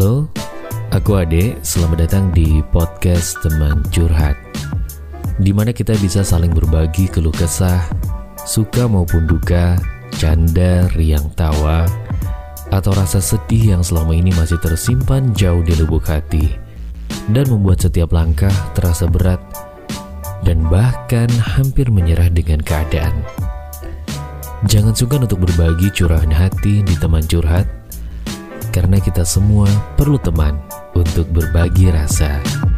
Aku Ade, selamat datang di podcast Teman Curhat di mana kita bisa saling berbagi keluh kesah, suka maupun duka, canda, riang tawa, atau rasa sedih yang selama ini masih tersimpan jauh di lubuk hati dan membuat setiap langkah terasa berat dan bahkan hampir menyerah dengan keadaan. Jangan sungkan untuk berbagi curahan hati di teman curhat, karena kita semua perlu teman untuk berbagi rasa.